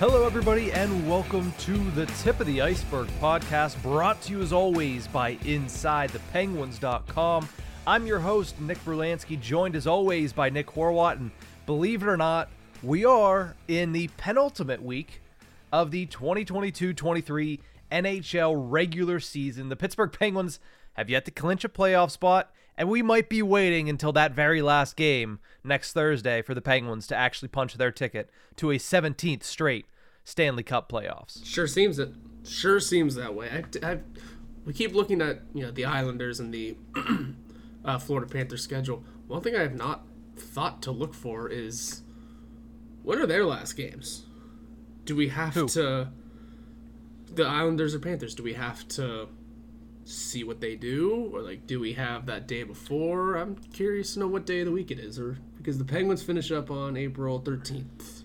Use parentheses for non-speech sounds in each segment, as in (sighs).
Hello, everybody, and welcome to the Tip of the Iceburgh podcast, brought to you as always by InsideThePenguins.com. I'm your host, Nick Brlansky, joined as always by Nick Horwat. And believe it or not, we are in the penultimate week of the 2022 23 NHL regular season. The Pittsburgh Penguins have yet to clinch a playoff spot, and we might be waiting until that very last game next Thursday for the Penguins to actually punch their ticket to a 17th straight Stanley Cup playoffs. Sure seems it. Sure seems that way. I, I, we keep looking at you know the Islanders and the (clears throat) uh, Florida Panthers schedule. One thing I have not thought to look for is when are their last games? Do we have Who? to the Islanders or Panthers? Do we have to see what they do, or like do we have that day before? I'm curious to know what day of the week it is, or because the Penguins finish up on April 13th.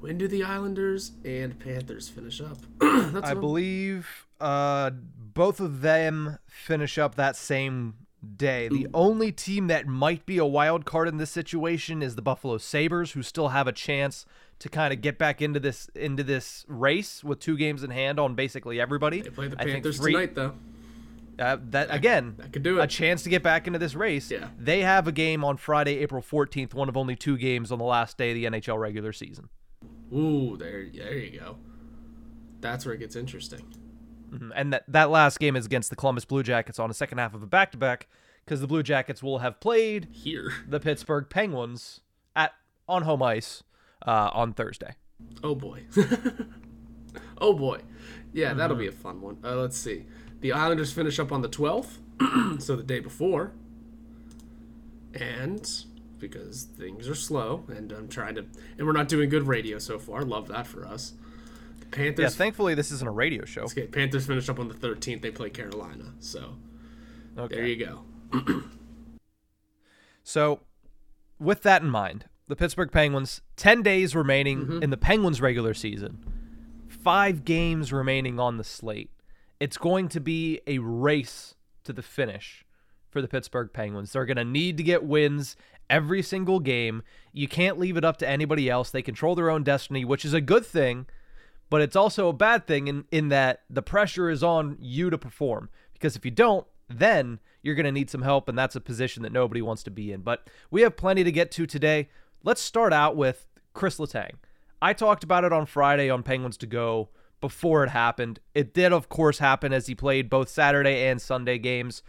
When do the Islanders and Panthers finish up? (clears throat) I believe uh, both of them finish up that same day. The only team that might be a wild card in this situation is the Buffalo Sabres, who still have a chance to kind of get back into this into this race with two games in hand on basically everybody. They play the I Panthers three- tonight, though. Uh, that again, that could do A chance to get back into this race. Yeah. They have a game on Friday, April 14th, one of only two games on the last day of the NHL regular season. Ooh, there, there you go. That's where it gets interesting. Mhm. And that, that last game is against the Columbus Blue Jackets on the second half of a back to back because the Blue Jackets will have played Here. the Pittsburgh Penguins at on home ice uh, on Thursday. Oh boy. (laughs) oh boy. Yeah, that'll Mm-hmm. be a fun one. Uh, let's see. The Islanders finish up on the 12th, (clears throat) so the day before. And because things are slow, and I'm trying to, and we're not doing good radio so far. Love that for us. The Yeah, Panthers. thankfully this isn't a radio show. okay, Panthers finish up on the 13th. They play Carolina. So Okay. there you go. (clears throat) So, with that in mind, the Pittsburgh Penguins, 10 days remaining Mm-hmm. in the Penguins regular season, five games remaining on the slate. It's going to be a race to the finish for the Pittsburgh Penguins. They're going to need to get wins every single game. You can't leave it up to anybody else. They control their own destiny, which is a good thing, but it's also a bad thing in, in that the pressure is on you to perform. Because if you don't, then you're going to need some help, and that's a position that nobody wants to be in. But we have plenty to get to today. Let's start out with Kris Letang. I talked about it on Friday on Penguins to Go before it happened. It did, of course, happen as he played both Saturday and Sunday games.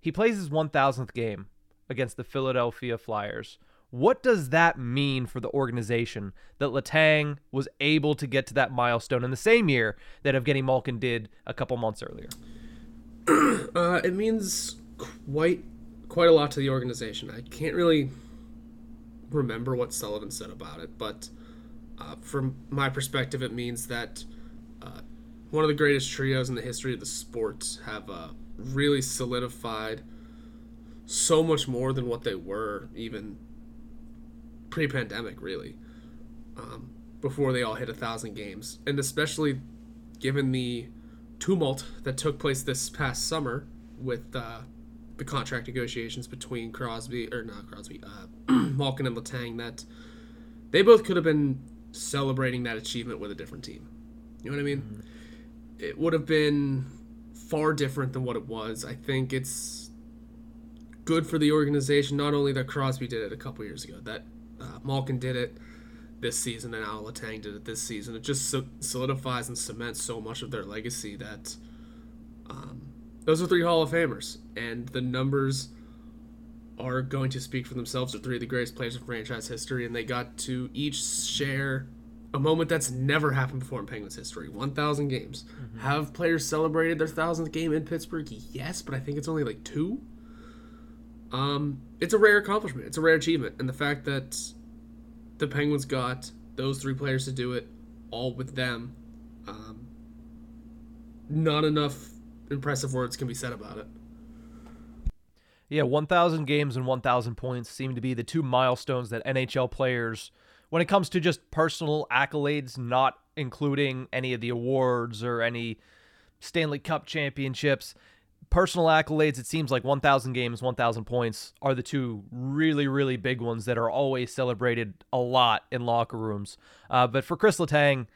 He plays his 1000th game against the Philadelphia Flyers. What does that mean for the organization that Letang was able to get to that milestone in the same year that Evgeny Malkin did a couple months earlier? (clears throat) Uh, it means quite quite a lot to the organization. I can't really remember what Sullivan said about it, but uh, from my perspective, it means that uh, one of the greatest trios in the history of the sport have uh, really solidified so much more than what they were even pre-pandemic, really. Um, before they all hit a thousand games, and especially given the tumult that took place this past summer with uh, the contract negotiations between Crosby or not Crosby, uh, (clears throat) Malkin and Letang, that they both could have been celebrating that achievement with a different team. You know what I mean? Mm-hmm. It would have been far different than what it was. I think it's good for the organization, not only that Crosby did it a couple years ago, that uh, Malkin did it this season, and now Letang did it this season. It just solidifies and cements so much of their legacy that um, those are three Hall of Famers, and the numbers are going to speak for themselves. They're three of the greatest players in franchise history, and they got to each share a moment that's never happened before in Penguins history 1,000 games. Mm-hmm. Have players celebrated their 1,000th game in Pittsburgh? Yes, but I think it's only like two. Um, it's a rare accomplishment. It's a rare achievement. And the fact that the Penguins got those three players to do it all with them, um, not enough impressive words can be said about it. Yeah, 1,000 games and 1,000 points seem to be the two milestones that NHL players, when it comes to just personal accolades, not including any of the awards or any Stanley Cup championships, personal accolades, it seems like 1,000 games, 1,000 points are the two really, really big ones that are always celebrated a lot in locker rooms. Uh, but for Kris Letang,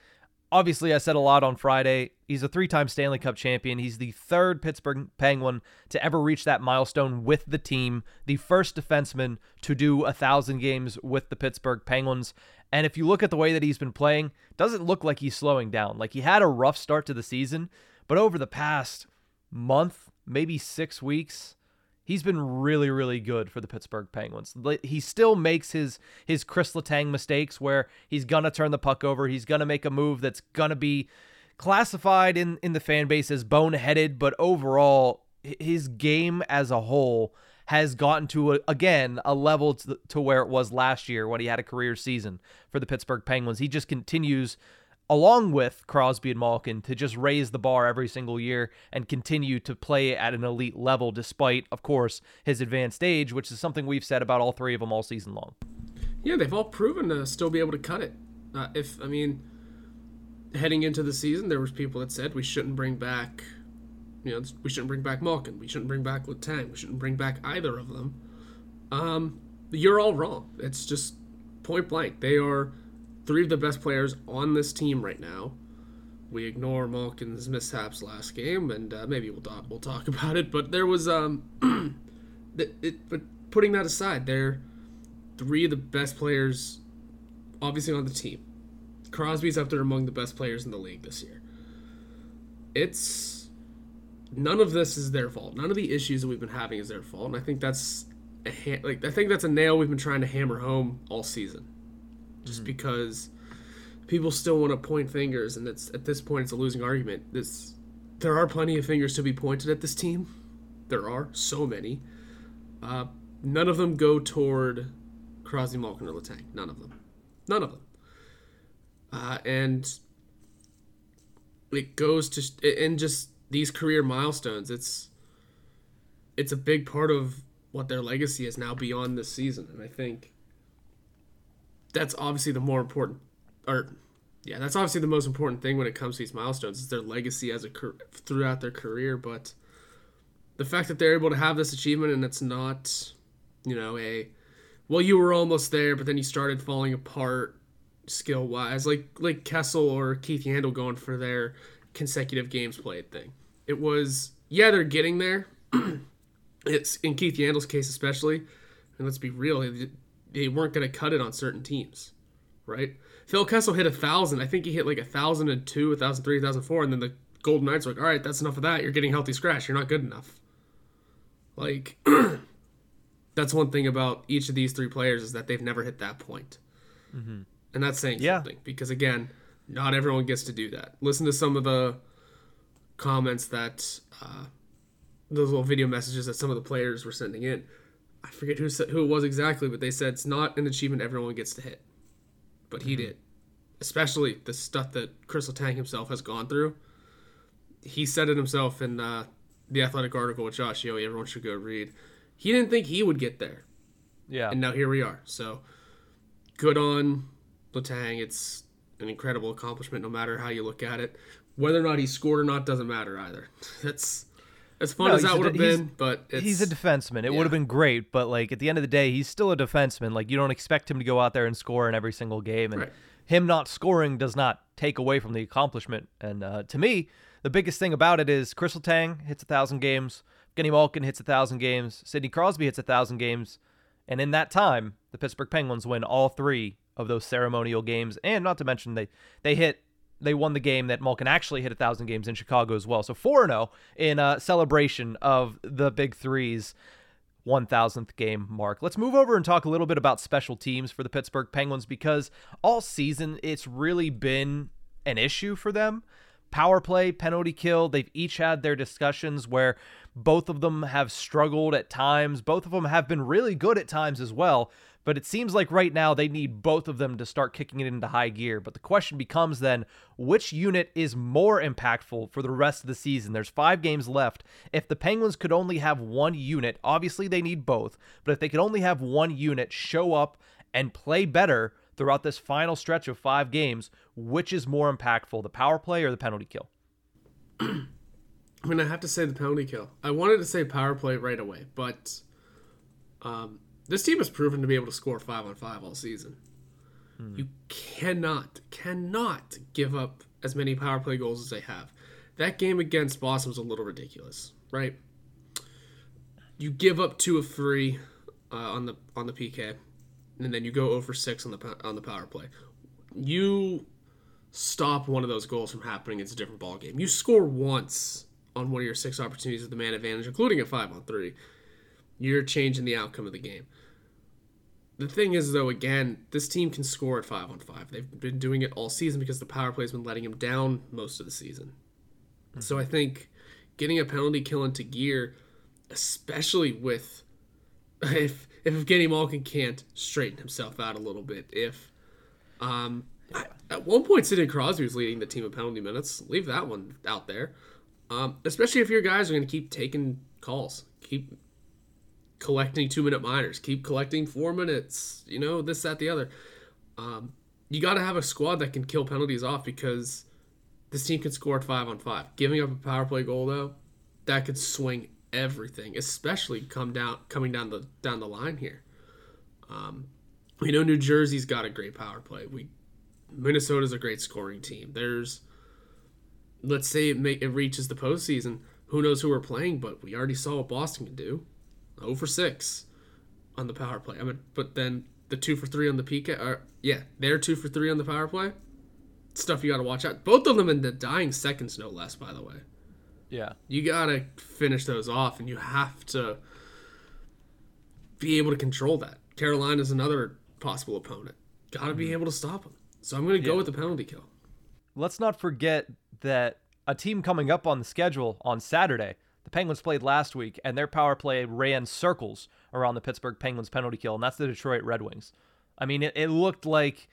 obviously, I said a lot on Friday. He's a three time Stanley Cup champion. He's the third Pittsburgh Penguin to ever reach that milestone with the team, the first defenseman to do a 1,000 games with the Pittsburgh Penguins. And if you look at the way that he's been playing, doesn't look like he's slowing down. Like he had a rough start to the season, but over the past month, maybe six weeks, he's been really, really good for the Pittsburgh Penguins. He still makes his his Kris Letang mistakes where he's gonna turn the puck over, he's gonna make a move that's gonna be classified in in the fan base as boneheaded, but overall, his game as a whole has gotten to a, again a level to, to where it was last year when he had a career season for the Pittsburgh Penguins. He just continues along with Crosby and Malkin, to just raise the bar every single year and continue to play at an elite level, despite, of course, his advanced age, which is something we've said about all three of them all season long. Yeah, they've all proven to still be able to cut it. Uh, if I mean, heading into the season, there was people that said we shouldn't bring back, you know, we shouldn't bring back Malkin, we shouldn't bring back Letang, we shouldn't bring back either of them. Um, you're all wrong. It's just point blank. They are three of the best players on this team right now. We ignore Malkin's mishaps last game, and uh, maybe we'll talk, we'll talk (laughs) about it. But there was um, (clears throat) it, it, but putting that aside, they're three of the best players, obviously on the team. Crosby's up there among the best players in the league this year. It's none of this is their fault. None of the issues that we've been having is their fault, and I think that's a ha- like I think that's a nail we've been trying to hammer home all season just mm-hmm. because people still want to point fingers, and it's at this point it's a losing argument. This there are plenty of fingers to be pointed at this team. There are so many. Uh, none of them go toward Crosby, Malkin, or Letang. None of them. None of them. Uh, and it goes to and just these career milestones. It's it's a big part of what their legacy is now beyond this season, and I think that's obviously the more important, or yeah, that's obviously the most important thing when it comes to these milestones is their legacy as a throughout their career. But the fact that they're able to have this achievement and it's not, you know, a well, you were almost there, but then you started falling apart skill wise, like like Kessel or Keith Yandle going for their consecutive games played thing. It was yeah, they're getting there. (clears throat) it's in Keith Yandle's case especially, and let's be real, they weren't going to cut it on certain teams, right? Phil Kessel hit a thousand. I think he hit like a thousand and two, a thousand three, a thousand four, and then the Golden Knights were like, "All right, that's enough of that. You're getting healthy scratch. You're not good enough." Like, (clears throat) that's one thing about each of these three players is that they've never hit that point, mm-hmm. and that's saying yeah. something because again, not everyone gets to do that. Listen to some of the comments that uh, those little video messages that some of the players were sending in I forget who said, who it was exactly, but they said it's not an achievement everyone gets to hit, but he mm-hmm. did. Especially the stuff that Kris Letang himself has gone through. He said it himself in uh, the athletic article with Josh Yohe. Everyone should go read. He didn't think he would get there. Yeah. And now here we are. So good on Letang. It's an incredible accomplishment no matter how you look at it. Whether or not he scored or not doesn't matter either. (laughs) That's as fun no, as that would have been, but he's a defenseman. It yeah. would have been great, but like at the end of the day, he's still a defenseman. Like you don't expect him to go out there and score in every single game. And right. him not scoring does not take away from the accomplishment. And uh, to me, the biggest thing about it is Kris Letang hits a thousand games, Kenny Malkin hits a thousand games, Sidney Crosby hits a thousand games, and in that time, the Pittsburgh Penguins win all three of those ceremonial games. And not to mention they they hit they won the game that Malkin actually hit a thousand games in Chicago as well. So 4 0 in a celebration of the Big Three's 1000th game mark. Let's move over and talk a little bit about special teams for the Pittsburgh Penguins because all season it's really been an issue for them. Power play, penalty kill, they've each had their discussions where both of them have struggled at times. Both of them have been really good at times as well. But it seems like right now they need both of them to start kicking it into high gear. But the question becomes then which unit is more impactful for the rest of the season? There's five games left. If the Penguins could only have one unit, obviously they need both, but if they could only have one unit show up and play better throughout this final stretch of five games, which is more impactful, the power play or the penalty kill? I'm going to have to say the penalty kill. I wanted to say power play right away, but um, this team has proven to be able to score five on five all season. Hmm. You cannot, cannot give up as many power play goals as they have. That game against Boston was a little ridiculous, right? You give up two of three uh, on the on the PK, and then you go over six on the on the power play. You stop one of those goals from happening. It's a different ball game. You score once on one of your six opportunities with the man advantage, including a five on three you're changing the outcome of the game. The thing is, though, again, this team can score at five on five. They've been doing it all season because the power play has been letting them down most of the season. Mm-hmm. So I think getting a penalty kill into gear, especially with (laughs) if if Evgeny Malkin can't straighten himself out a little bit, if um, yeah. at one point Sidney Crosby was leading the team of penalty minutes. Leave that one out there. Um, especially if your guys are going to keep taking calls, keep collecting two minute minors, keep collecting four minutes, you know, this, that, the other. Um, you got to have a squad that can kill penalties off because this team can score at five on five. Giving up a power play goal though, that could swing everything, especially come down coming down the down the line here. Um, we know New Jersey's got a great power play. We Minnesota's a great scoring team. There's let's say it, may, it reaches the postseason. Who knows who we're playing? But we already saw what Boston can do. 0 for 6 on the power play. I mean, but then the 2 for 3 on the PK. Are, yeah, they're 2 for 3 on the power play. Stuff you got to watch out. Both of them in the dying seconds, no less, by the way. Yeah. You got to finish those off, and you have to be able to control that. Carolina's another possible opponent. Got to mm-hmm. be able to stop them. So I'm going to go with the penalty kill. Let's not forget that a team coming up on the schedule on Saturday the Penguins played last week, and their power play ran circles around the Pittsburgh Penguins penalty kill, and that's the Detroit Red Wings. I mean, it, it looked like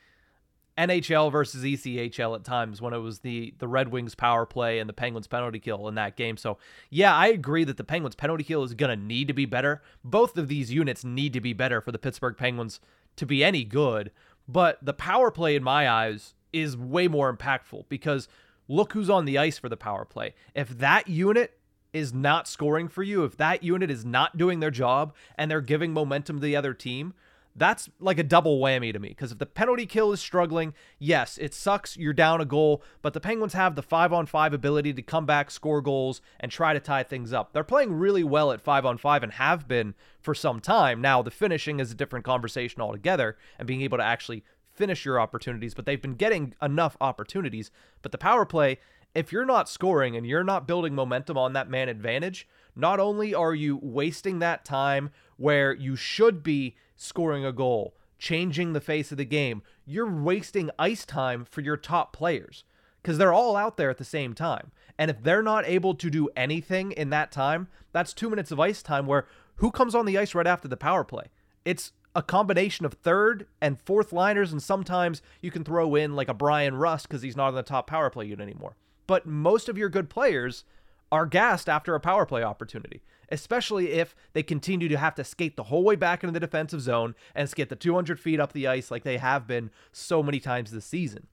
NHL versus ECHL at times when it was the the Red Wings power play and the Penguins penalty kill in that game. So, yeah, I agree that the Penguins penalty kill is going to need to be better. Both of these units need to be better for the Pittsburgh Penguins to be any good, but the power play in my eyes is way more impactful because look who's on the ice for the power play. If that unit is not scoring for you, if that unit is not doing their job and they're giving momentum to the other team, that's like a double whammy to me. Because if the penalty kill is struggling, yes, it sucks. You're down a goal, but the Penguins have the five on five ability to come back, score goals, and try to tie things up. They're playing really well at five on five and have been for some time. Now, the finishing is a different conversation altogether and being able to actually finish your opportunities, but they've been getting enough opportunities. But the power play if you're not scoring and you're not building momentum on that man advantage, not only are you wasting that time where you should be scoring a goal, changing the face of the game, you're wasting ice time for your top players because they're all out there at the same time. And if they're not able to do anything in that time, that's two minutes of ice time where who comes on the ice right after the power play? It's a combination of third and fourth liners, and sometimes you can throw in like a Bryan Rust because he's not on the top power play unit anymore but most of your good players are gassed after a power play opportunity, especially if they continue to have to skate the whole way back into the defensive zone and skate the 200 feet up the ice like they have been so many times this season.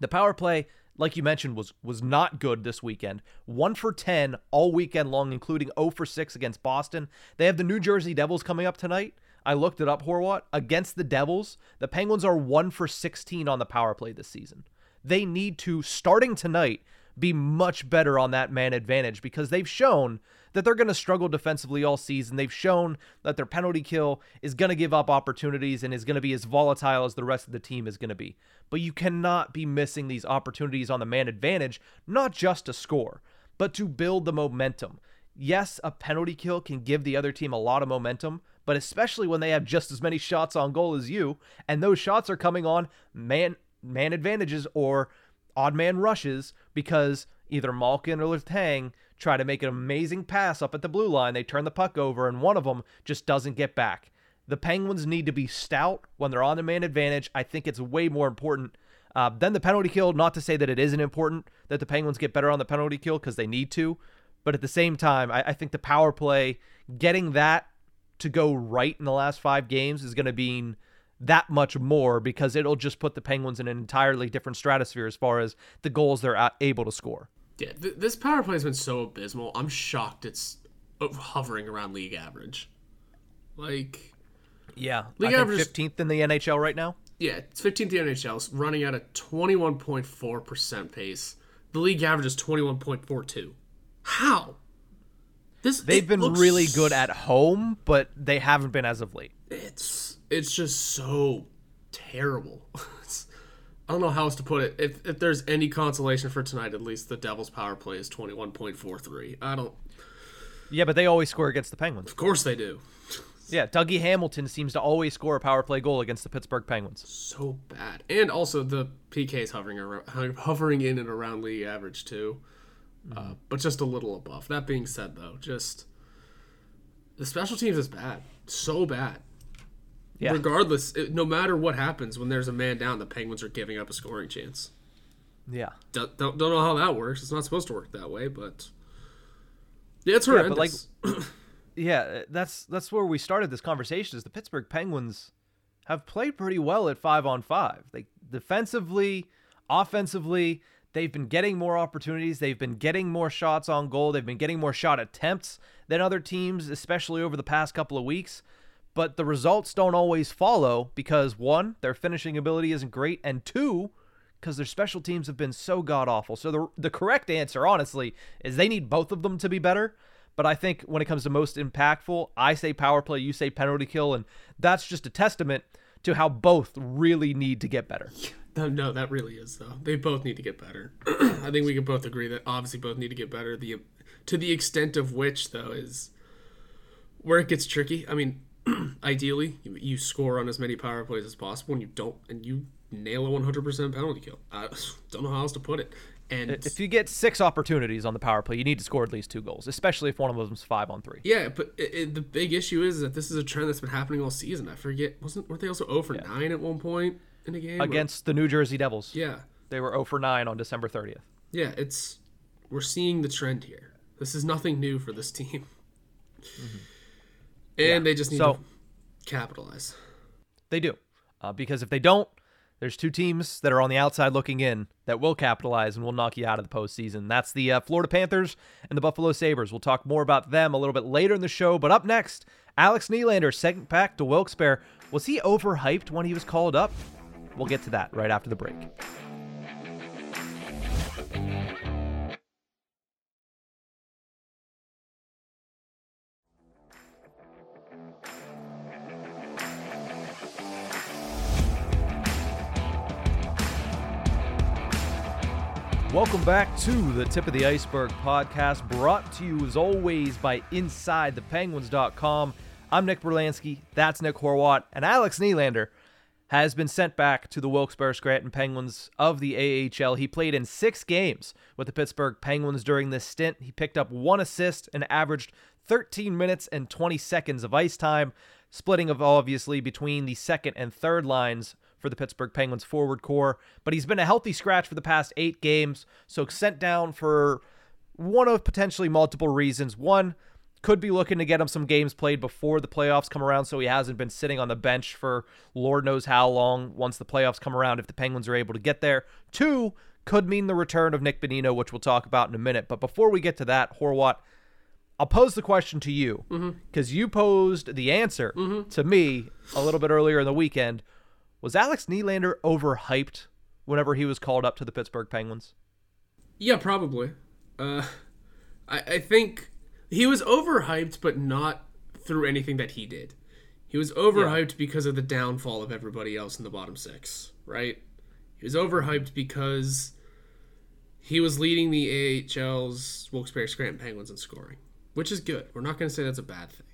The power play, like you mentioned, was was not good this weekend. One for 10 all weekend long, including 0 for 6 against Boston. They have the New Jersey Devils coming up tonight. I looked it up, Horwat. Against the Devils, the Penguins are 1 for 16 on the power play this season. They need to, starting tonight, be much better on that man advantage because they've shown that they're going to struggle defensively all season. They've shown that their penalty kill is going to give up opportunities and is going to be as volatile as the rest of the team is going to be. But you cannot be missing these opportunities on the man advantage, not just to score, but to build the momentum. Yes, a penalty kill can give the other team a lot of momentum, but especially when they have just as many shots on goal as you, and those shots are coming on man man advantages or odd man rushes because either Malkin or Letang try to make an amazing pass up at the blue line. They turn the puck over, and one of them just doesn't get back. The Penguins need to be stout when they're on the man advantage. I think it's way more important uh, than the penalty kill. Not to say that it isn't important that the Penguins get better on the penalty kill because they need to, but at the same time, I, I think the power play, getting that to go right in the last five games is going to be that much more because it'll just put the Penguins in an entirely different stratosphere as far as the goals they're able to score. Yeah, th- this power play has been so abysmal. I'm shocked it's uh, hovering around league average. Like, yeah, league average fifteenth in the NHL right now. Yeah, it's fifteenth in the NHL, it's running at a twenty one point four percent pace. The league average is twenty one point four two. How? This they've been really good at home, but they haven't been as of late. It's it's just so terrible. (laughs) I don't know how else to put it. If if there's any consolation for tonight, at least the Devils' power play is twenty one point four three. I don't. Yeah, but they always score against the Penguins. Of course they do. (laughs) Yeah, Dougie Hamilton seems to always score a power play goal against the Pittsburgh Penguins. So bad, and also the PK's hovering around, hovering in and around league average too, mm. uh, but just a little above. That being said, though, just the special teams is bad, so bad. Yeah. Regardless, it, no matter what happens, when there's a man down, the Penguins are giving up a scoring chance. Yeah. Don't, don't, don't know how that works. It's not supposed to work that way, but yeah, it's horrendous. Yeah, like, (clears throat) yeah, that's that's where we started this conversation. Is the Pittsburgh Penguins have played pretty well at five on five. Like defensively, offensively, they've been getting more opportunities. They've been getting more shots on goal. They've been getting more shot attempts than other teams, especially over the past couple of weeks but the results don't always follow because one, their finishing ability isn't great, and two, because their special teams have been so god awful. So the the correct answer, honestly, is they need both of them to be better. But I think when it comes to most impactful, I say power play, you say penalty kill, and that's just a testament to how both really need to get better. No, that really is though. They both need to get better. (clears throat) I think we can both agree that obviously both need to get better. The to the extent of which though is where it gets tricky. I mean, (clears throat) ideally, you score on as many power plays as possible, and you don't, and you nail a 100% penalty kill. I (sighs) don't know how else to put it. And if you get six opportunities on the power play, you need to score at least two goals, especially if one of them's five on three. Yeah, but it, it, the big issue is that this is a trend that's been happening all season. I forget, wasn't weren't they also 0 for yeah. 9 at one point in a game against or? the New Jersey Devils? Yeah, they were 0 for 9 on December 30th. Yeah, it's we're seeing the trend here. This is nothing new for this team. Mm-hmm and yeah. they just need so, to capitalize. They do, uh, because if they don't, there's two teams that are on the outside looking in that will capitalize and will knock you out of the postseason. That's the uh, Florida Panthers and the Buffalo Sabres. We'll talk more about them a little bit later in the show. But up next, Alex Nylander, second pack to Wilkes-Barre. Was he overhyped when he was called up? We'll get to that right after the break. Welcome back to the Tip of the Iceburgh podcast, brought to you as always by InsideThePenguins.com. I'm Nick Brlansky, that's Nick Horwat, and Alex Nylander has been sent back to the Wilkes-Barre Scranton Penguins of the AHL. He played in six games with the Pittsburgh Penguins during this stint. He picked up one assist and averaged 13 minutes and 20 seconds of ice time, splitting of obviously between the second and third lines for the Pittsburgh Penguins forward core, but he's been a healthy scratch for the past eight games, so sent down for one of potentially multiple reasons. One, could be looking to get him some games played before the playoffs come around so he hasn't been sitting on the bench for Lord knows how long once the playoffs come around if the Penguins are able to get there. Two, could mean the return of Nick Bonino, which we'll talk about in a minute. But before we get to that, Horwat, I'll pose the question to you because Mm-hmm. you posed the answer to me a little bit earlier in the weekend. Was Alex Nylander overhyped whenever he was called up to the Pittsburgh Penguins? Yeah, probably. Uh, I, I think he was overhyped, but not through anything that he did. He was overhyped because of the downfall of everybody else in the bottom six, right? He was overhyped because he was leading the AHL's Wilkes-Barre Scranton Penguins in scoring, which is good. We're not going to say that's a bad thing.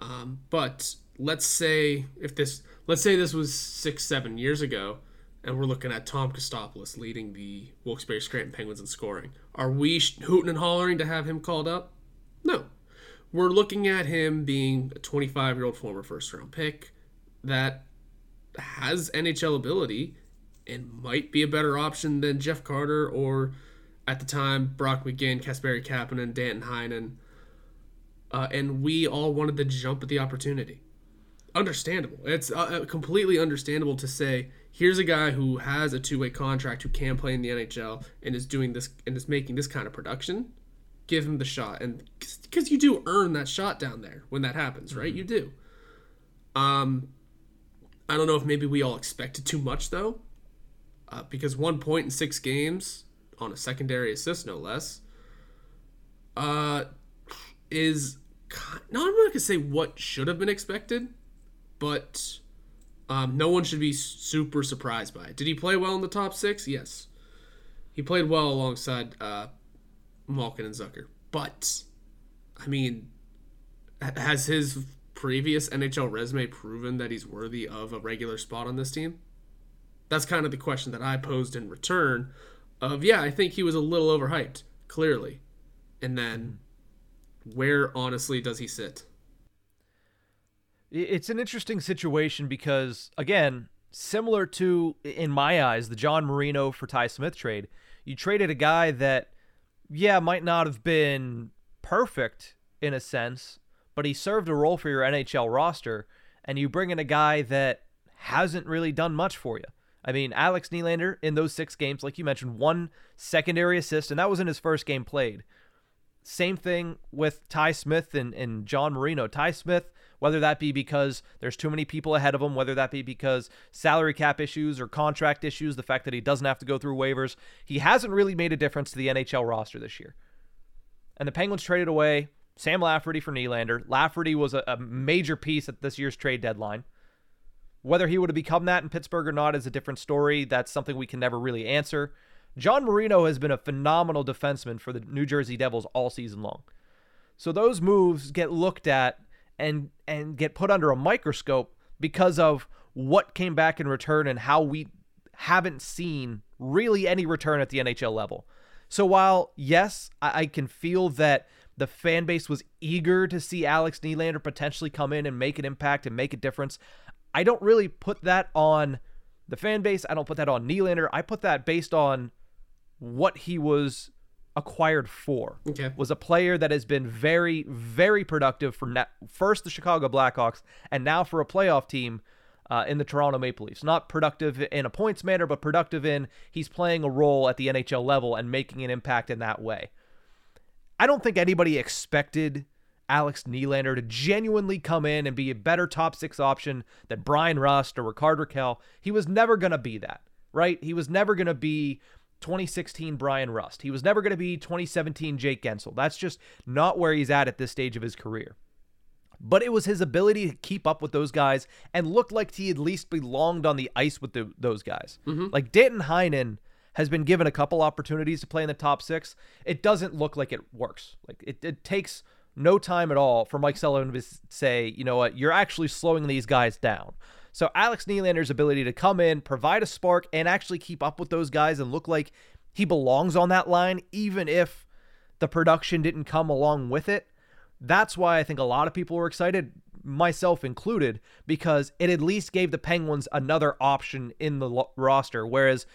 Um, but let's say if this, let's say this was six, seven years ago, and we're looking at Tom Kostopoulos leading the Wilkes-Barre Scranton Penguins in scoring. Are we hooting and hollering to have him called up? No. We're looking at him being a 25 year old former first round pick that has NHL ability and might be a better option than Jeff Carter or at the time Brock McGinn, Kasperi Kapanen, Danton Heinen. Uh, and we all wanted to jump at the opportunity. Understandable. It's uh, completely understandable to say, here's a guy who has a two way contract who can play in the NHL and is doing this and is making this kind of production. Give him the shot, and because you do earn that shot down there when that happens, right? You do. Um, I don't know if maybe we all expected too much though, uh, because one point in six games on a secondary assist, no less, uh, is ki- no. I'm not gonna say what should have been expected, but um, no one should be super surprised by it. Did he play well in the top six? Yes, he played well alongside uh, Malkin and Zucker. But I mean, has his previous NHL resume proven that he's worthy of a regular spot on this team? That's kind of the question that I posed in return. Of yeah, I think he was a little overhyped, clearly, and then where honestly does he sit? It's an interesting situation because, again, similar to, in my eyes, the John Marino for Ty Smith trade, you traded a guy that, yeah, might not have been perfect in a sense, but he served a role for your NHL roster, and you bring in a guy that hasn't really done much for you. I mean, Alex Nylander in those six games, like you mentioned, one secondary assist, and that was in his first game played. Same thing with Ty Smith and, and John Marino. Ty Smith, whether that be because there's too many people ahead of him, whether that be because salary cap issues or contract issues, the fact that he doesn't have to go through waivers, he hasn't really made a difference to the NHL roster this year. And the Penguins traded away Sam Lafferty for Nylander. Lafferty was a, a major piece at this year's trade deadline. Whether he would have become that in Pittsburgh or not is a different story. That's something we can never really answer. John Marino has been a phenomenal defenseman for the New Jersey Devils all season long. So those moves get looked at and and get put under a microscope because of what came back in return and how we haven't seen really any return at the NHL level. So while yes, I, I can feel that the fan base was eager to see Alex Nylander potentially come in and make an impact and make a difference, I don't really put that on the fan base. I don't put that on Nylander. I put that based on what he was acquired for. Okay. Was a player that has been very, very productive for na- first the Chicago Blackhawks and now for a playoff team uh, in the Toronto Maple Leafs. Not productive in a points manner, but productive in he's playing a role at the NHL level and making an impact in that way. I don't think anybody expected Alex Nylander to genuinely come in and be a better top six option than Bryan Rust or Rickard Rakell. He was never going to be that, right? He was never going to be 2016 Bryan Rust. He was never going to be 2017 Jake Guentzel. That's just not where he's at at this stage of his career. But it was his ability to keep up with those guys and looked like he at least belonged on the ice with the, those guys. Mm-hmm. Like Danton Heinen has been given a couple opportunities to play in the top six. It doesn't look like it works. Like it, it takes no time at all for Mike Sullivan to say, you know what, you're actually slowing these guys down. So Alex Nylander's ability to come in, provide a spark, and actually keep up with those guys and look like he belongs on that line, even if the production didn't come along with it. That's why I think a lot of people were excited, myself included, because it at least gave the Penguins another option in the lo- roster. Whereas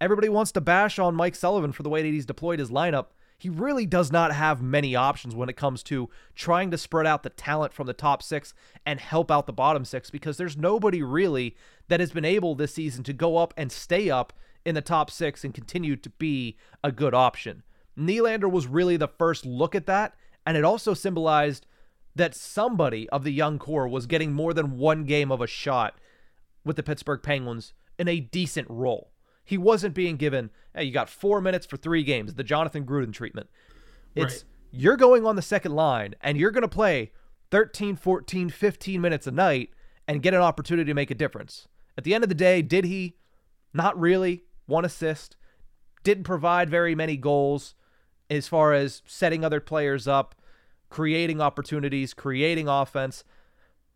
everybody wants to bash on Mike Sullivan for the way that he's deployed his lineup. He really does not have many options when it comes to trying to spread out the talent from the top six and help out the bottom six because there's nobody really that has been able this season to go up and stay up in the top six and continue to be a good option. Nylander was really the first look at that, And it also symbolized that somebody of the young core was getting more than one game of a shot with the Pittsburgh Penguins in a decent role. He wasn't being given, hey, you got four minutes for three games, the Jonathan Gruden treatment. It's Right. you're going on the second line and you're going to play 13, 14, 15 minutes a night and get an opportunity to make a difference. At the end of the day, did he? Not really. One assist. Didn't provide very many goals as far as setting other players up, creating opportunities, creating offense.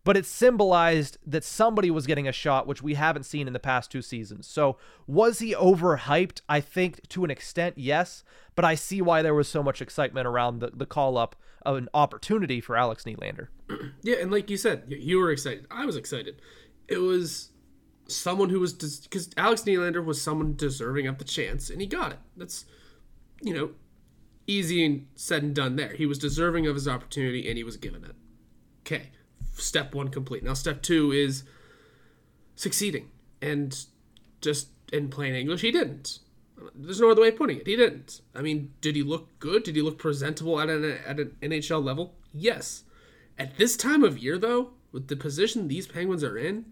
But it symbolized that somebody was getting a shot, which we haven't seen in the past two seasons. So, was he overhyped? I think to an extent, yes. But I see why there was so much excitement around the, the call up of an opportunity for Alex Nylander. (clears throat) Yeah, and like you said, you were excited. I was excited. It was someone who was because Alex Nylander was someone deserving of the chance, and he got it. That's you know easy and said and done. There, he was deserving of his opportunity, and he was given it. Okay, step one complete. Now, step two is succeeding, and just in plain English, he didn't. There's no other way of putting it. He didn't. I mean, did he look good? Did he look presentable at an at an NHL level? Yes. At this time of year, though, with the position these Penguins are in,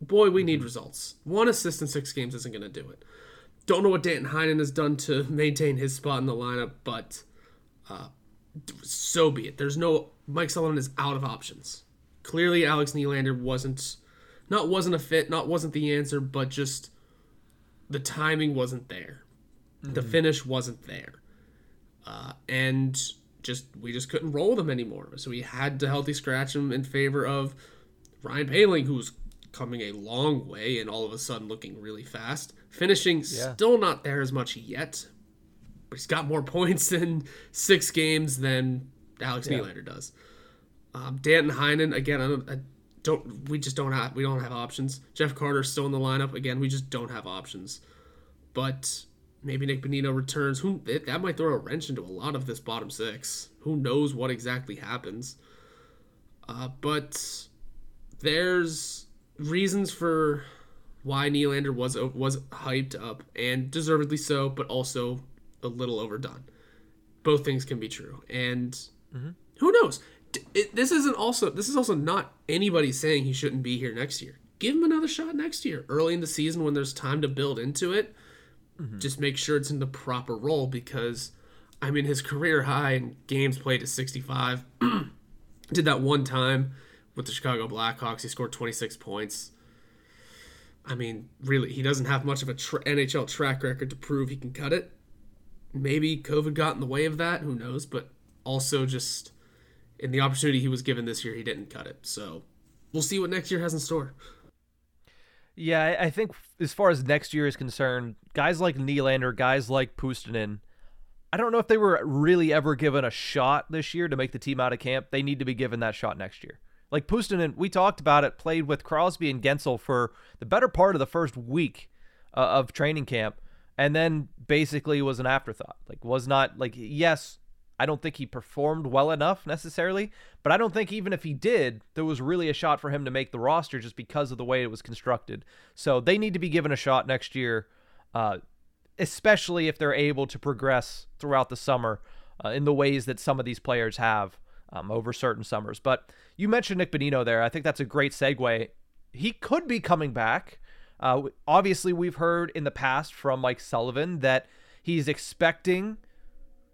boy, we need results. One assist in six games isn't going to do it. Don't know what Danton Heinen has done to (laughs) maintain his spot in the lineup, but uh, so be it. There's no Mike Sullivan is out of options. Clearly, Alex Nylander wasn't not wasn't a fit, not wasn't the answer, but just the timing wasn't there. The finish wasn't there, uh, and just we just couldn't roll them anymore. So we had to healthy scratch him in favor of Ryan Poehling, who's coming a long way and all of a sudden looking really fast. Finishing still not there as much yet, but he's got more (laughs) points in six games than Alex Nylander does. Um, Danton Heinen again. I don't, I don't. We just don't have. We don't have options. Jeff Carter's still in the lineup again. We just don't have options. But maybe Nick Bonino returns. Who that might throw a wrench into a lot of this bottom six. Who knows what exactly happens? Uh, but there's reasons for why Nylander was was hyped up and deservedly so, but also a little overdone. Both things can be true, and who knows? It, this isn't also this is also not anybody saying he shouldn't be here next year. Give him another shot next year, early in the season when there's time to build into it. Mm-hmm. Just make sure it's in the proper role because, I mean, his career high in games played is 65. (clears throat) Did that one time with the Chicago Blackhawks. He scored 26 points. I mean, really, he doesn't have much of a tra- NHL track record to prove he can cut it. Maybe COVID got in the way of that. Who knows? But also, just in the opportunity he was given this year, he didn't cut it. So we'll see what next year has in store. Yeah, I- think as far as next year is concerned, guys like Nylander, guys like Puustinen, I don't know if they were really ever given a shot this year to make the team out of camp. They need to be given that shot next year. Like Puustinen, we talked about it, played with Crosby and Guentzel for the better part of the first week uh, of training camp, and then basically was an afterthought. Like, was not like, yes, I don't think he performed well enough necessarily, but I don't think even if he did, there was really a shot for him to make the roster just because of the way it was constructed. So they need to be given a shot next year, uh, especially if they're able to progress throughout the summer uh, in the ways that some of these players have um, over certain summers. But you mentioned Nick Bonino there. I think that's a great segue. He could be coming back. Uh, obviously, we've heard in the past from Mike Sullivan that he's expecting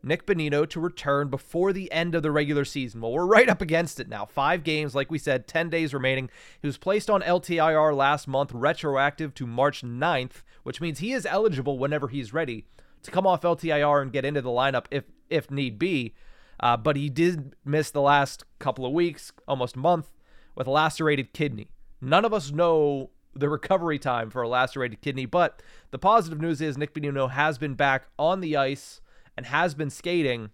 Nick Bonino to return before the end of the regular season. Well, we're right up against it now. Five games, like we said, 10 days remaining. He was placed on LTIR last month, retroactive to March 9th, which means he is eligible whenever he's ready to come off LTIR and get into the lineup if if need be. Uh, but he did miss the last couple of weeks, almost a month, with a lacerated kidney. None of us know the recovery time for a lacerated kidney, but the positive news is Nick Bonino has been back on the ice and has been skating.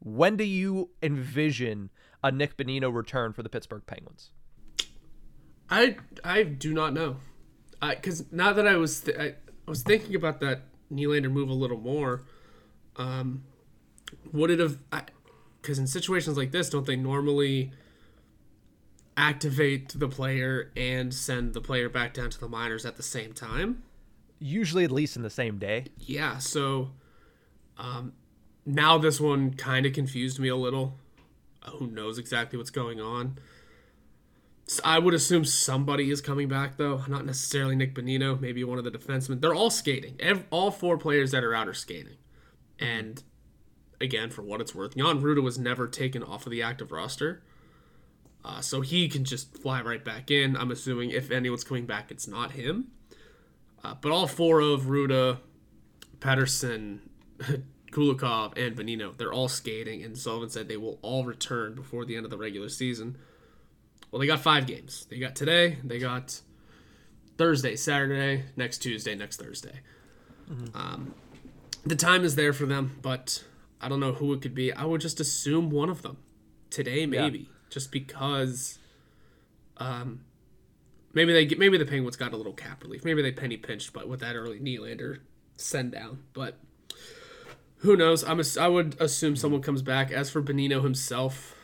When do you envision a Nick Bonino return for the Pittsburgh Penguins? I I do not know, because now that I was th- I, I was thinking about that Nylander move a little more. Um, would it have? Because in situations like this, don't they normally activate the player and send the player back down to the minors at the same time? Usually, at least in the same day. Yeah. So, um, now this one kind of confused me a little. Who knows exactly what's going on? I would assume somebody is coming back though, not necessarily Nick Bonino, maybe one of the defensemen. They're all skating. all four players that are out are skating. And again, for what it's worth, Jan Rutta was never taken off of the active roster. Uh, so he can just fly right back in. I'm assuming if anyone's coming back, it's not him. Uh, but all four of Rutta, Pettersson, (laughs) Kulikov, and Bonino, they're all skating, and Sullivan said they will all return before the end of the regular season. Well, they got five games. They got today, they got Thursday, Saturday, next Tuesday, next Thursday. Mm-hmm. Um, the time is there for them, but I don't know who it could be. I would just assume one of them today, maybe, yeah. just because. Um, maybe they get, maybe the Penguins got a little cap relief. Maybe they penny pinched, but with that early Nylander send down, but who knows? I'm a, I would assume someone comes back. As for Bonino himself,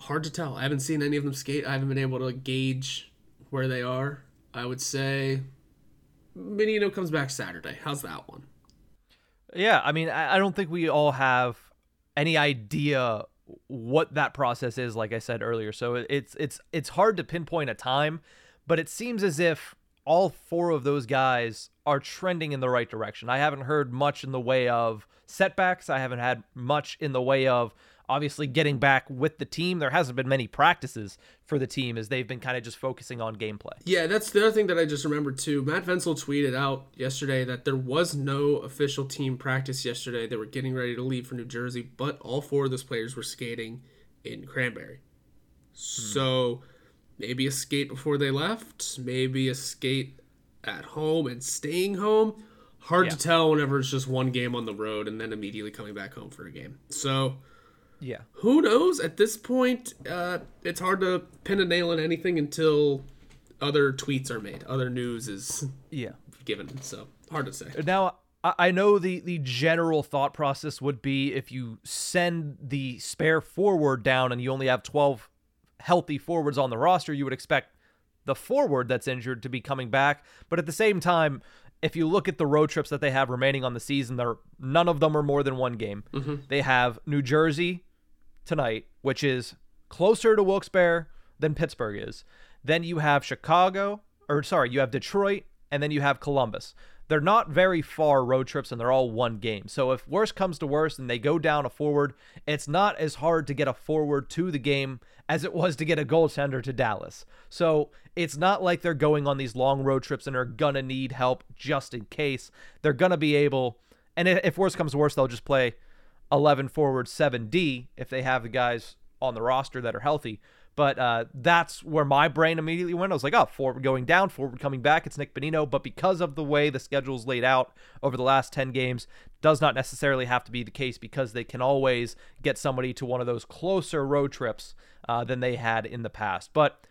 hard to tell. I haven't seen any of them skate. I haven't been able to gauge where they are. I would say Bonino comes back Saturday. How's that one? Yeah, I mean, I don't think we all have any idea what that process is. Like I said earlier, so it's it's it's hard to pinpoint a time, but it seems as if all four of those guys are trending in the right direction. I haven't heard much in the way of setbacks. I haven't had much in the way of obviously getting back with the team. There hasn't been many practices for the team as they've been kind of just focusing on gameplay. Yeah, that's the other thing that I just remembered too. Matt Vensel tweeted out yesterday that there was no official team practice yesterday. They were getting ready to leave for New Jersey, but all four of those players were skating in Cranberry. Hmm. So maybe a skate before they left, maybe a skate at home and staying home. Hard yeah. to tell whenever it's just one game on the road and then immediately coming back home for a game. So yeah. Who knows? At this point, uh, it's hard to pin a nail in anything until other tweets are made, other news is yeah given. So hard to say. Now, I know the the general thought process would be if you send the spare forward down and you only have twelve healthy forwards on the roster, you would expect the forward that's injured to be coming back. But at the same time, if you look at the road trips that they have remaining on the season, there none of them are more than one game. Mm-hmm. They have New Jersey, tonight, which is closer to Wilkes-Barre than Pittsburgh is. Then you have Chicago, or sorry, you have Detroit, and then you have Columbus. They're not very far road trips and they're all one game. So if worse comes to worse and they go down a forward, it's not as hard to get a forward to the game as it was to get a goaltender to Dallas. So it's not like they're going on these long road trips and are gonna need help just in case. They're gonna be able, and if worse comes to worse, they'll just play 11 forward 7D if they have the guys on the roster that are healthy. But uh, that's where my brain immediately went. I was like, oh, forward going down, forward coming back. It's Nick Bonino. But because of the way the schedule's laid out over the last 10 games, does not necessarily have to be the case because they can always get somebody to one of those closer road trips uh, than they had in the past. But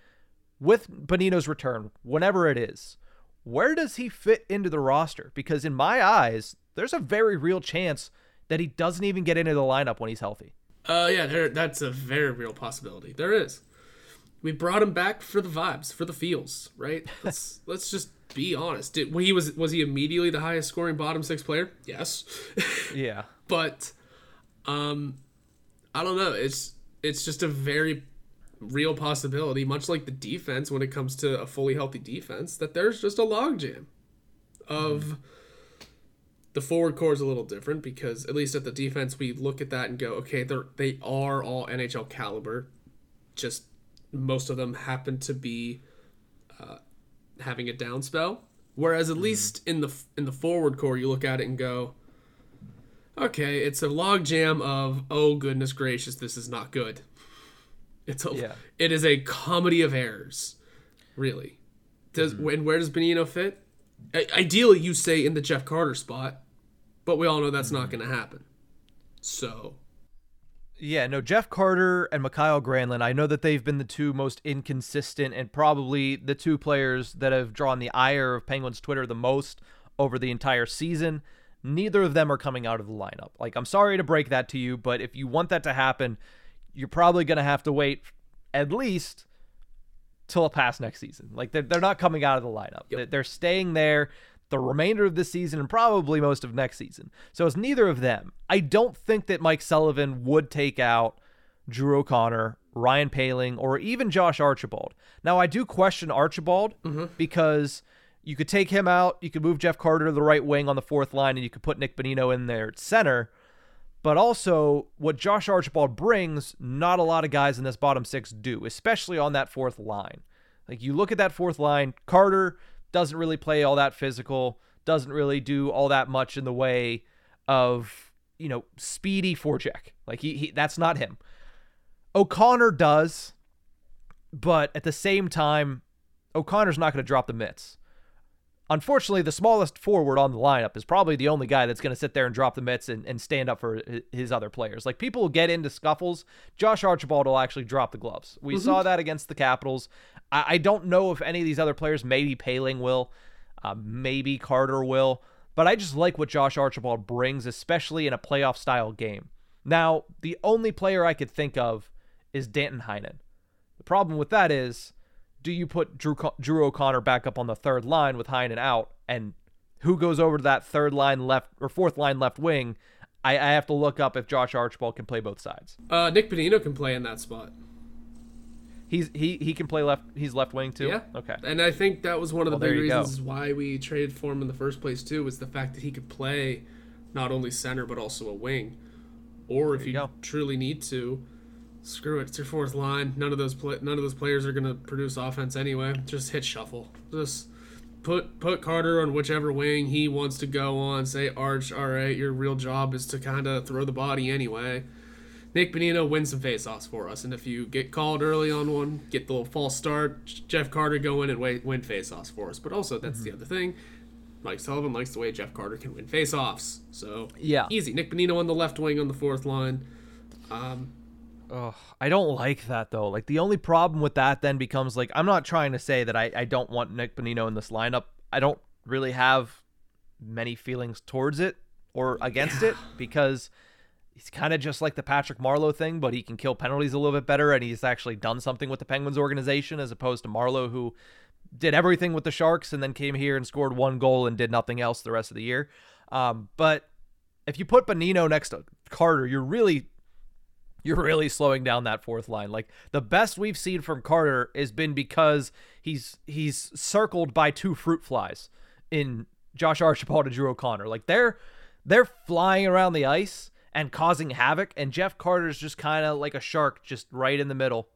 with Bonino's return, whenever it is, where does he fit into the roster? Because in my eyes, there's a very real chance – that he doesn't even get into the lineup when he's healthy. Uh, yeah, there, that's a very real possibility. There is. We brought him back for the vibes, for the feels, right? (laughs) Let's let's just be honest. Did, he was was he immediately the highest scoring bottom six player? Yes. (laughs) Yeah. but, um, I don't know. It's it's just a very real possibility, much like the defense when it comes to a fully healthy defense, that there's just a logjam of. Mm the forward core is a little different because at least at the defense we look at that and go, okay, they're they are all NHL caliber. Just most of them happen to be uh, having a down spell. Whereas at mm least in the in the forward core, you look at it and go, okay, it's a logjam of oh goodness gracious, this is not good. It's a yeah. it is a comedy of errors, really. Does mm-hmm. and where does Bonino fit? I, ideally, you say in the Jeff Carter spot, but we all know that's not going to happen. So. Yeah, no, Jeff Carter and Mikael Granlund, I know that they've been the two most inconsistent and probably the two players that have drawn the ire of Penguins Twitter the most over the entire season. Neither of them are coming out of the lineup. Like, I'm sorry to break that to you, but if you want that to happen, you're probably going to have to wait at least till a past next season. Like, they're, they're not coming out of the lineup. Yep. They're staying there the remainder of this season and probably most of next season. So it's neither of them. I don't think that Mike Sullivan would take out Drew O'Connor, Ryan Poehling, or even Josh Archibald. Now, I do question Archibald mm-hmm. because you could take him out, you could move Jeff Carter to the right wing on the fourth line, and you could put Nick Bonino in there at center. But also, what Josh Archibald brings, not a lot of guys in this bottom six do, especially on that fourth line. Like you look at that fourth line, Carter doesn't really play all that physical, doesn't really do all that much in the way of, you know, speedy forecheck. Like he, he that's not him. O'Connor does, but at the same time, O'Connor's not going to drop the mitts. Unfortunately, the smallest forward on the lineup is probably the only guy that's going to sit there and drop the mitts and, and stand up for his other players. Like people will get into scuffles. Josh Archibald will actually drop the gloves. We saw that against the Capitals. I, I, don't know if any of these other players, maybe Poehling will, uh, maybe Carter will, but I just like what Josh Archibald brings, especially in a playoff style game. Now, the only player I could think of is Danton Heinen. The problem with that is do you put Drew, Drew O'Connor back up on the third line with Heinen out, and who goes over to that third line left or fourth line left wing? I, I have to look up if Josh Archibald can play both sides. Uh, Nick Bonino can play in that spot. He's he he can play left. He's left wing too. Yeah. Okay. And I think that was one of the Well, big you go. reasons why we traded for him in the first place too, was the fact that he could play not only center but also a wing. Or if you you, truly need to, screw it. It's your fourth line. None of those none of those players are gonna produce offense anyway. Just hit shuffle. Just put put Carter on whichever wing he wants to go on. Say Arch, all right, your real job is to kind of throw the body anyway. Nick Bonino wins some faceoffs for us, and if you get called early on one, get the little false start, Jeff Carter go in and wait, win faceoffs for us. But also, that's the other thing. Mike Sullivan likes the way Jeff Carter can win faceoffs. So Yeah. easy. Nick Bonino on the left wing on the fourth line. Um, Ugh, I don't like that though. Like the only problem with that then becomes like I'm not trying to say that I, I don't want Nick Bonino in this lineup. I don't really have many feelings towards it or against it because he's kind of just like the Patrick Marleau thing, but he can kill penalties a little bit better and he's actually done something with the Penguins organization as opposed to Marleau who did everything with the Sharks and then came here and scored one goal and did nothing else the rest of the year. Um, but if you put Bonino next to Carter, you're really you're really slowing down that fourth line. Like the best we've seen from Carter has been because he's he's circled by two fruit flies in Josh Archibald and Drew O'Connor. Like they're they're flying around the ice and causing havoc, and Jeff Carter's just kind of like a shark, just right in the middle,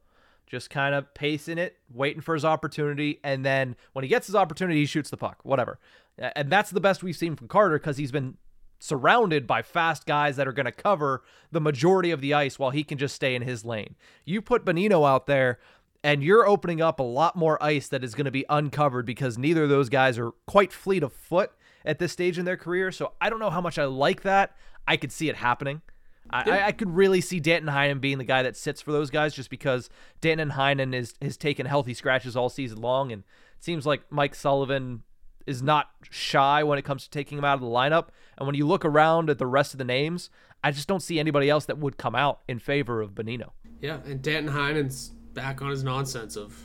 just kind of pacing it, waiting for his opportunity, and then when he gets his opportunity, he shoots the puck. Whatever, and that's the best we've seen from Carter because he's been surrounded by fast guys that are going to cover the majority of the ice while he can just stay in his lane. You put Bonino out there and you're opening up a lot more ice that is going to be uncovered because neither of those guys are quite fleet of foot at this stage in their career. So I don't know how much I like that. I could see it happening. I, I, I could really see Danton Heinen being the guy that sits for those guys just because Danton Heinen is has taken healthy scratches all season long, and it seems like Mike Sullivan is not shy when it comes to taking him out of the lineup. And when you look around at the rest of the names, I just don't see anybody else that would come out in favor of Bonino. yeah, and Danton Heinen's back on his nonsense of,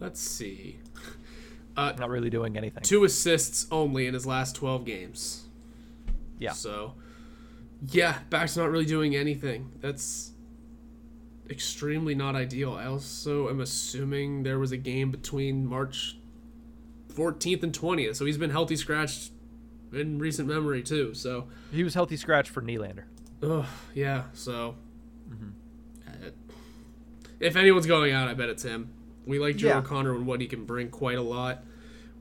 let's see, (laughs) uh, Not really doing anything. two assists only in his last 12 games. Yeah. So, yeah, back's not really doing anything. That's extremely not ideal. I also am assuming there was a game between March 14th and 20th, so he's been healthy scratched in recent memory too. So, He was healthy scratch for Nylander. ugh, yeah. So, uh, if anyone's going out, I bet it's him. We like Joe Yeah. O'Connor and what he can bring quite a lot.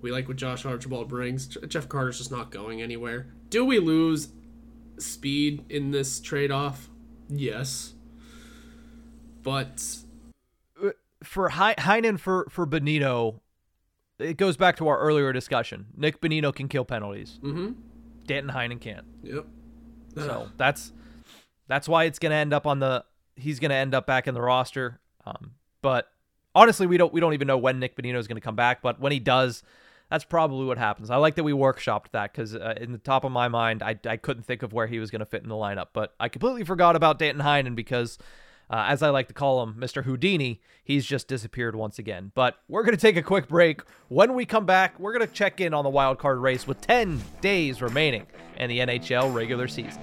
We like what Josh Archibald brings. Jeff Carter's just not going anywhere. Do we lose speed in this trade off? Yes. But For He- Heinen for for Bonino, it goes back to our earlier discussion. Nick Bonino can kill penalties. mm-hmm. Danton Heinen can't. Yep. So that's that's why it's gonna end up on the he's gonna end up back in the roster. Um, but honestly, we don't we don't even know when Nick Bonino is gonna come back. But when he does, that's probably what happens. I like that we workshopped that because uh, in the top of my mind, I I couldn't think of where he was gonna fit in the lineup. But I completely forgot about Danton Heinen because. Uh, as I like to call him, Mr. Houdini, he's just disappeared once again. But we're going to take a quick break. When we come back, we're going to check in on the wild card race with 10 days remaining in the NHL regular season.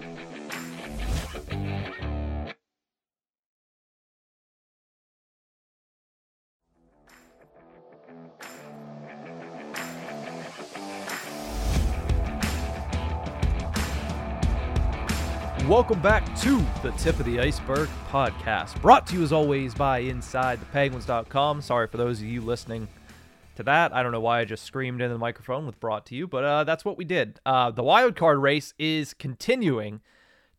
Welcome back to the Tip of the Iceburgh podcast, brought to you as always by InsideThePenguins.com. Sorry for those of you listening to that. I don't know why I just screamed into the microphone with brought to you, but uh, that's what we did. Uh, the wild card race is continuing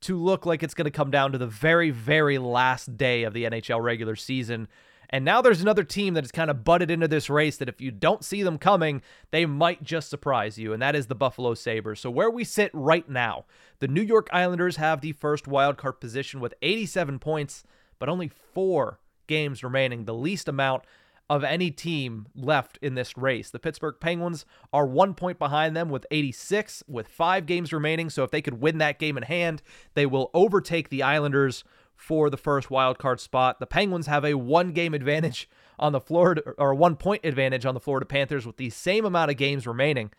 to look like it's going to come down to the very, very last day of the NHL regular season. And now there's another team that has kind of butted into this race that if you don't see them coming, they might just surprise you, and that is the Buffalo Sabres. So where we sit right now, the New York Islanders have the first wildcard position with 87 points, but only four games remaining, the least amount of any team left in this race. The Pittsburgh Penguins are one point behind them with 86, with five games remaining. So if they could win that game in hand, they will overtake the Islanders for the first wild card spot. The Penguins have a one game advantage on the Florida or one point advantage on the Florida Panthers with the same amount of games remaining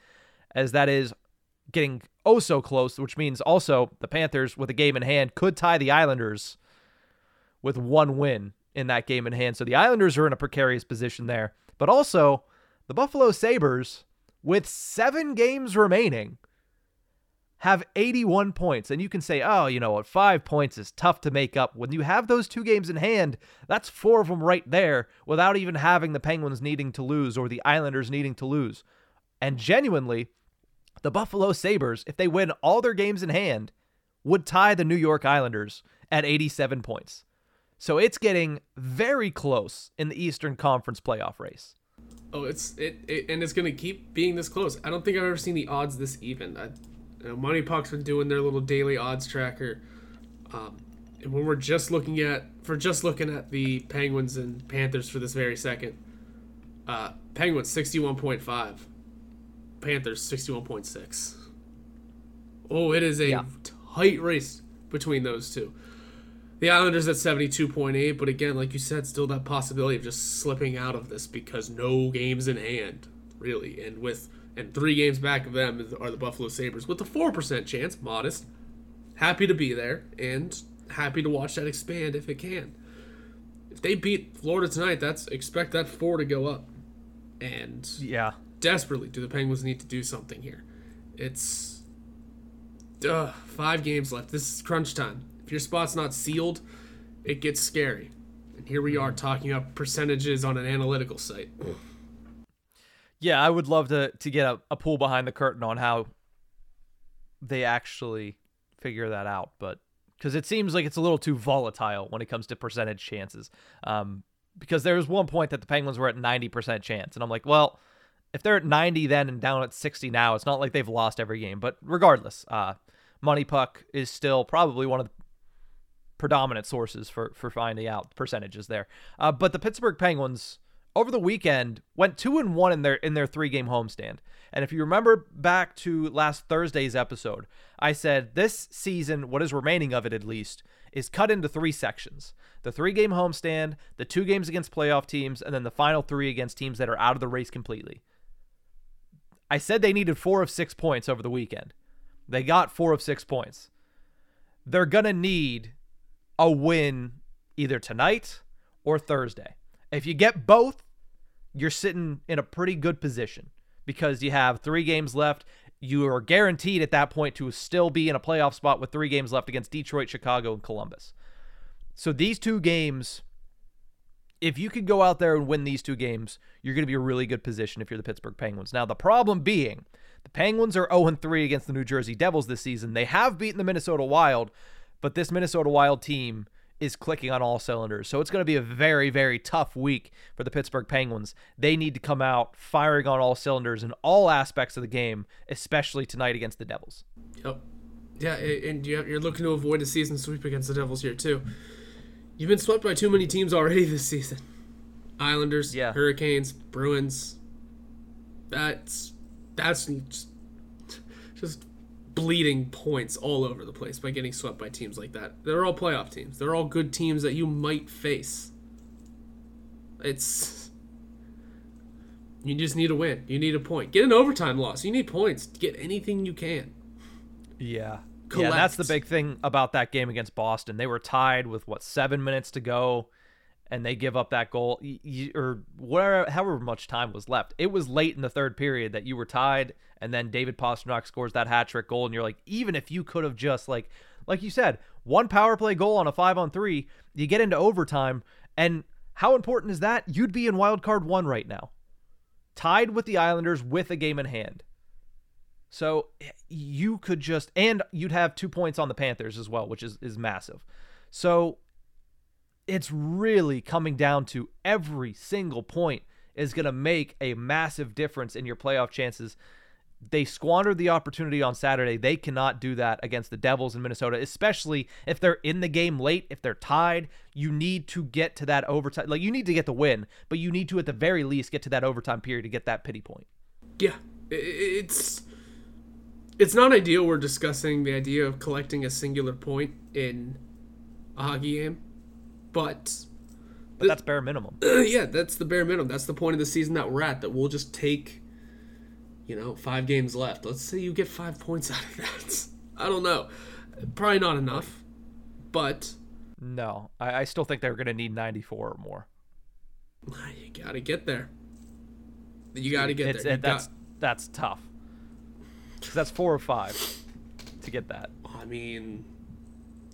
as that is getting oh so close, which means also the Panthers with a game in hand could tie the Islanders with one win in that game in hand. So the Islanders are in a precarious position there. But also the Buffalo Sabres with 7 games remaining have 81 points. And you can say, oh, you know what, five points is tough to make up. When you have those two games in hand, that's four of them right there without even having the Penguins needing to lose or the Islanders needing to lose. And genuinely, the Buffalo Sabres, if they win all their games in hand, would tie the New York Islanders at 87 points. So it's getting very close in the Eastern Conference playoff race. Oh, it's it, it and it's gonna keep being this close. I don't think I've ever seen the odds this even. I, you know, MoneyPuck's been doing their little daily odds tracker. Um, and when we're just looking at, for just looking at the Penguins and Panthers for this very second, uh, Penguins 61.5, Panthers 61.6. Oh, it is a yeah. tight race between those two. The Islanders at 72.8, but again, like you said, still that possibility of just slipping out of this because no games in hand, really. And with and three games back of them are the Buffalo Sabres with a 4% chance, modest. Happy to be there and happy to watch that expand if it can. If they beat Florida tonight, that's expect that 4 to go up. And yeah, desperately do the Penguins need to do something here. It's uh, 5 games left. This is crunch time. If your spot's not sealed, it gets scary. And here we are talking about percentages on an analytical site. Yeah, I would love to to get a, a pull behind the curtain on how they actually figure that out, but because it seems like it's a little too volatile when it comes to percentage chances. Um, because there was one point that the Penguins were at 90% chance, and I'm like, well, if they're at 90 then and down at 60 now, it's not like they've lost every game. But regardless, uh, MoneyPuck is still probably one of the predominant sources for for finding out percentages there. Uh, but the Pittsburgh Penguins over the weekend went two and one in their in their three game homestand. And if you remember back to last Thursday's episode, I said this season, what is remaining of it at least, is cut into three sections: the three game homestand, the two games against playoff teams, and then the final three against teams that are out of the race completely. I said they needed four of six points over the weekend. They got four of six points. They're gonna need a win either tonight or Thursday. If you get both, you're sitting in a pretty good position because you have three games left. You are guaranteed at that point to still be in a playoff spot with three games left against Detroit, Chicago, and Columbus. So these two games, if you could go out there and win these two games, you're going to be a really good position if you're the Pittsburgh Penguins. Now, the problem being, the Penguins are 0 3 against the New Jersey Devils this season. They have beaten the Minnesota Wild, but this Minnesota Wild team is clicking on all cylinders. So it's going to be a very, very tough week for the Pittsburgh Penguins. They need to come out firing on all cylinders in all aspects of the game, especially tonight against the Devils. Yep. Yeah, and you're looking to avoid a season sweep against the Devils here, too. You've been swept by too many teams already (laughs) this season Islanders, yeah. Hurricanes, Bruins. That's that's just, just bleeding points all over the place by getting swept by teams like that. They're all playoff teams. They're all good teams that you might face. It's you just need a win. You need a point. Get an overtime loss. You need points. Get anything you can. Yeah. Collect. Yeah, that's the big thing about that game against Boston. They were tied with what seven minutes to go, and they give up that goal, or whatever, however much time was left. It was late in the third period that you were tied, and then David Pastrnak scores that hat trick goal, and you're like, even if you could have just like Like you said, one power play goal on a five on three, you get into overtime, and how important is that? You'd be in wild card one right now, tied with the Islanders with a game in hand. So eh, you could just, and you'd have two points on the Panthers as well, which is is massive. So it's really coming down to every single point is going to make a massive difference in your playoff chances. They squandered the opportunity on Saturday. They cannot do that against the Devils in Minnesota, especially if they're in the game late, if they're tied. You need to get to that overtime. Like, you need to get the win, but you need to, at the very least, get to that overtime period to get that pity point. Yeah. It's. It's not ideal. We're discussing the idea of collecting a singular point in a hockey game, but but that's bare minimum. (clears throat) yeah, that's the bare minimum. That's the point of the season that we're at. That we'll just take, you know, five games left. Let's say you get five points (laughs) out of that. I don't know. Probably not enough, but no, I, I still think they're going to need 94 or more. You got to get there. You got to get it's, there. It, that's got... that's tough. That's four or five to get that. I mean,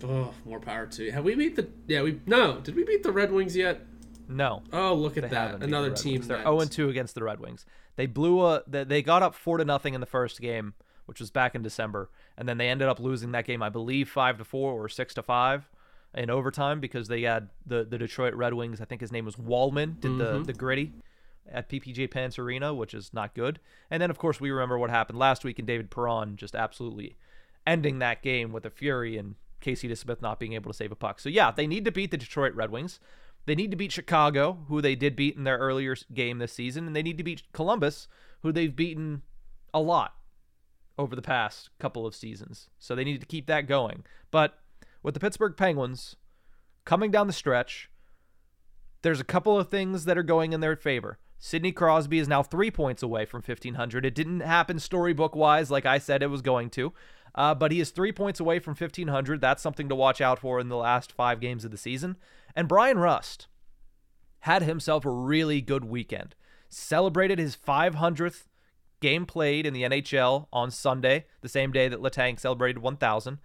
Oh, more power to you. Have we beat the? Yeah, we no. Did we beat the Red Wings yet? No. Oh, look at that! Another the team. Wings. They're zero oh two against the Red Wings. They blew a. They got up four to nothing in the first game, which was back in December, and then they ended up losing that game, I believe, five to four or six to five in overtime because they had the the Detroit Red Wings. I think his name was Walman. Did mm-hmm. the the gritty at PPG Paints Arena, which is not good. And then of course we remember what happened last week, and David Perron just absolutely ending that game with a fury and Casey DeSmith not being able to save a puck. So yeah, they need to beat the Detroit Red Wings. They need to beat Chicago, who they did beat in their earlier game this season, and they need to beat Columbus, who they've beaten a lot over the past couple of seasons. So they need to keep that going. But with the Pittsburgh Penguins coming down the stretch, there's a couple of things that are going in their favor. Sidney Crosby is now three points away from 1500. It didn't happen storybook wise like I said it was going to. Uh, but he is three points away from 1,500. That's something to watch out for in the last five games of the season. And Bryan Rust had himself a really good weekend. Celebrated his 500th game played in the NHL on Sunday, the same day that Letang celebrated 1,000.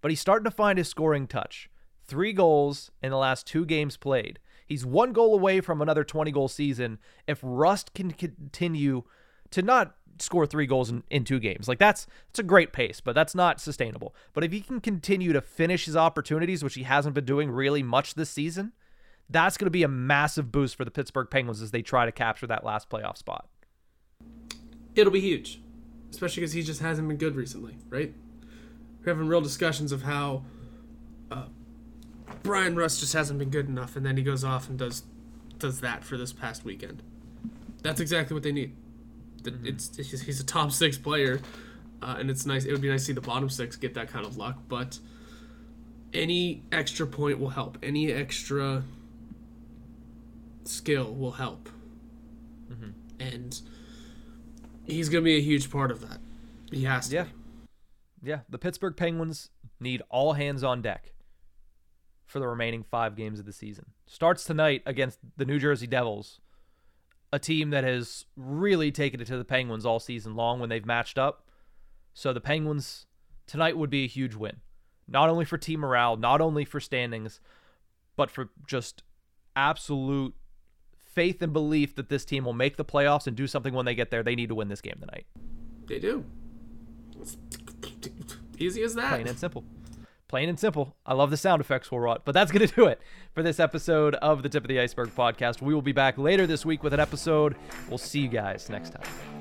But he's starting to find his scoring touch. Three goals in the last two games played. He's one goal away from another 20 goal season if Rust can continue to not score three goals in, in two games. Like that's that's a great pace, but that's not sustainable. But if he can continue to finish his opportunities, which he hasn't been doing really much this season, that's going to be a massive boost for the Pittsburgh Penguins as they try to capture that last playoff spot. It'll be huge, especially because he just hasn't been good recently, right? We're having real discussions of how uh, Bryan Rust just hasn't been good enough, and then he goes off and does does that for this past weekend. That's exactly what they need. Mm-hmm. It's, it's he's a top six player, uh, and it's nice. It would be nice to see the bottom six get that kind of luck, but any extra point will help. Any extra skill will help, mm-hmm. and he's gonna be a huge part of that. He has to. Yeah, yeah. The Pittsburgh Penguins need all hands on deck for the remaining five games of the season. Starts tonight against the New Jersey Devils a team that has really taken it to the Penguins all season long when they've matched up. So the Penguins tonight would be a huge win, not only for team morale, not only for standings, but for just absolute faith and belief that this team will make the playoffs and do something when they get there. They need to win this game tonight. They do. It's easy as that. Plain and simple. Plain and simple. I love the sound effects rot. But that's going to do it for this episode of the Tip of the Iceburgh podcast. We will be back later this week with an episode. We'll see you guys next time.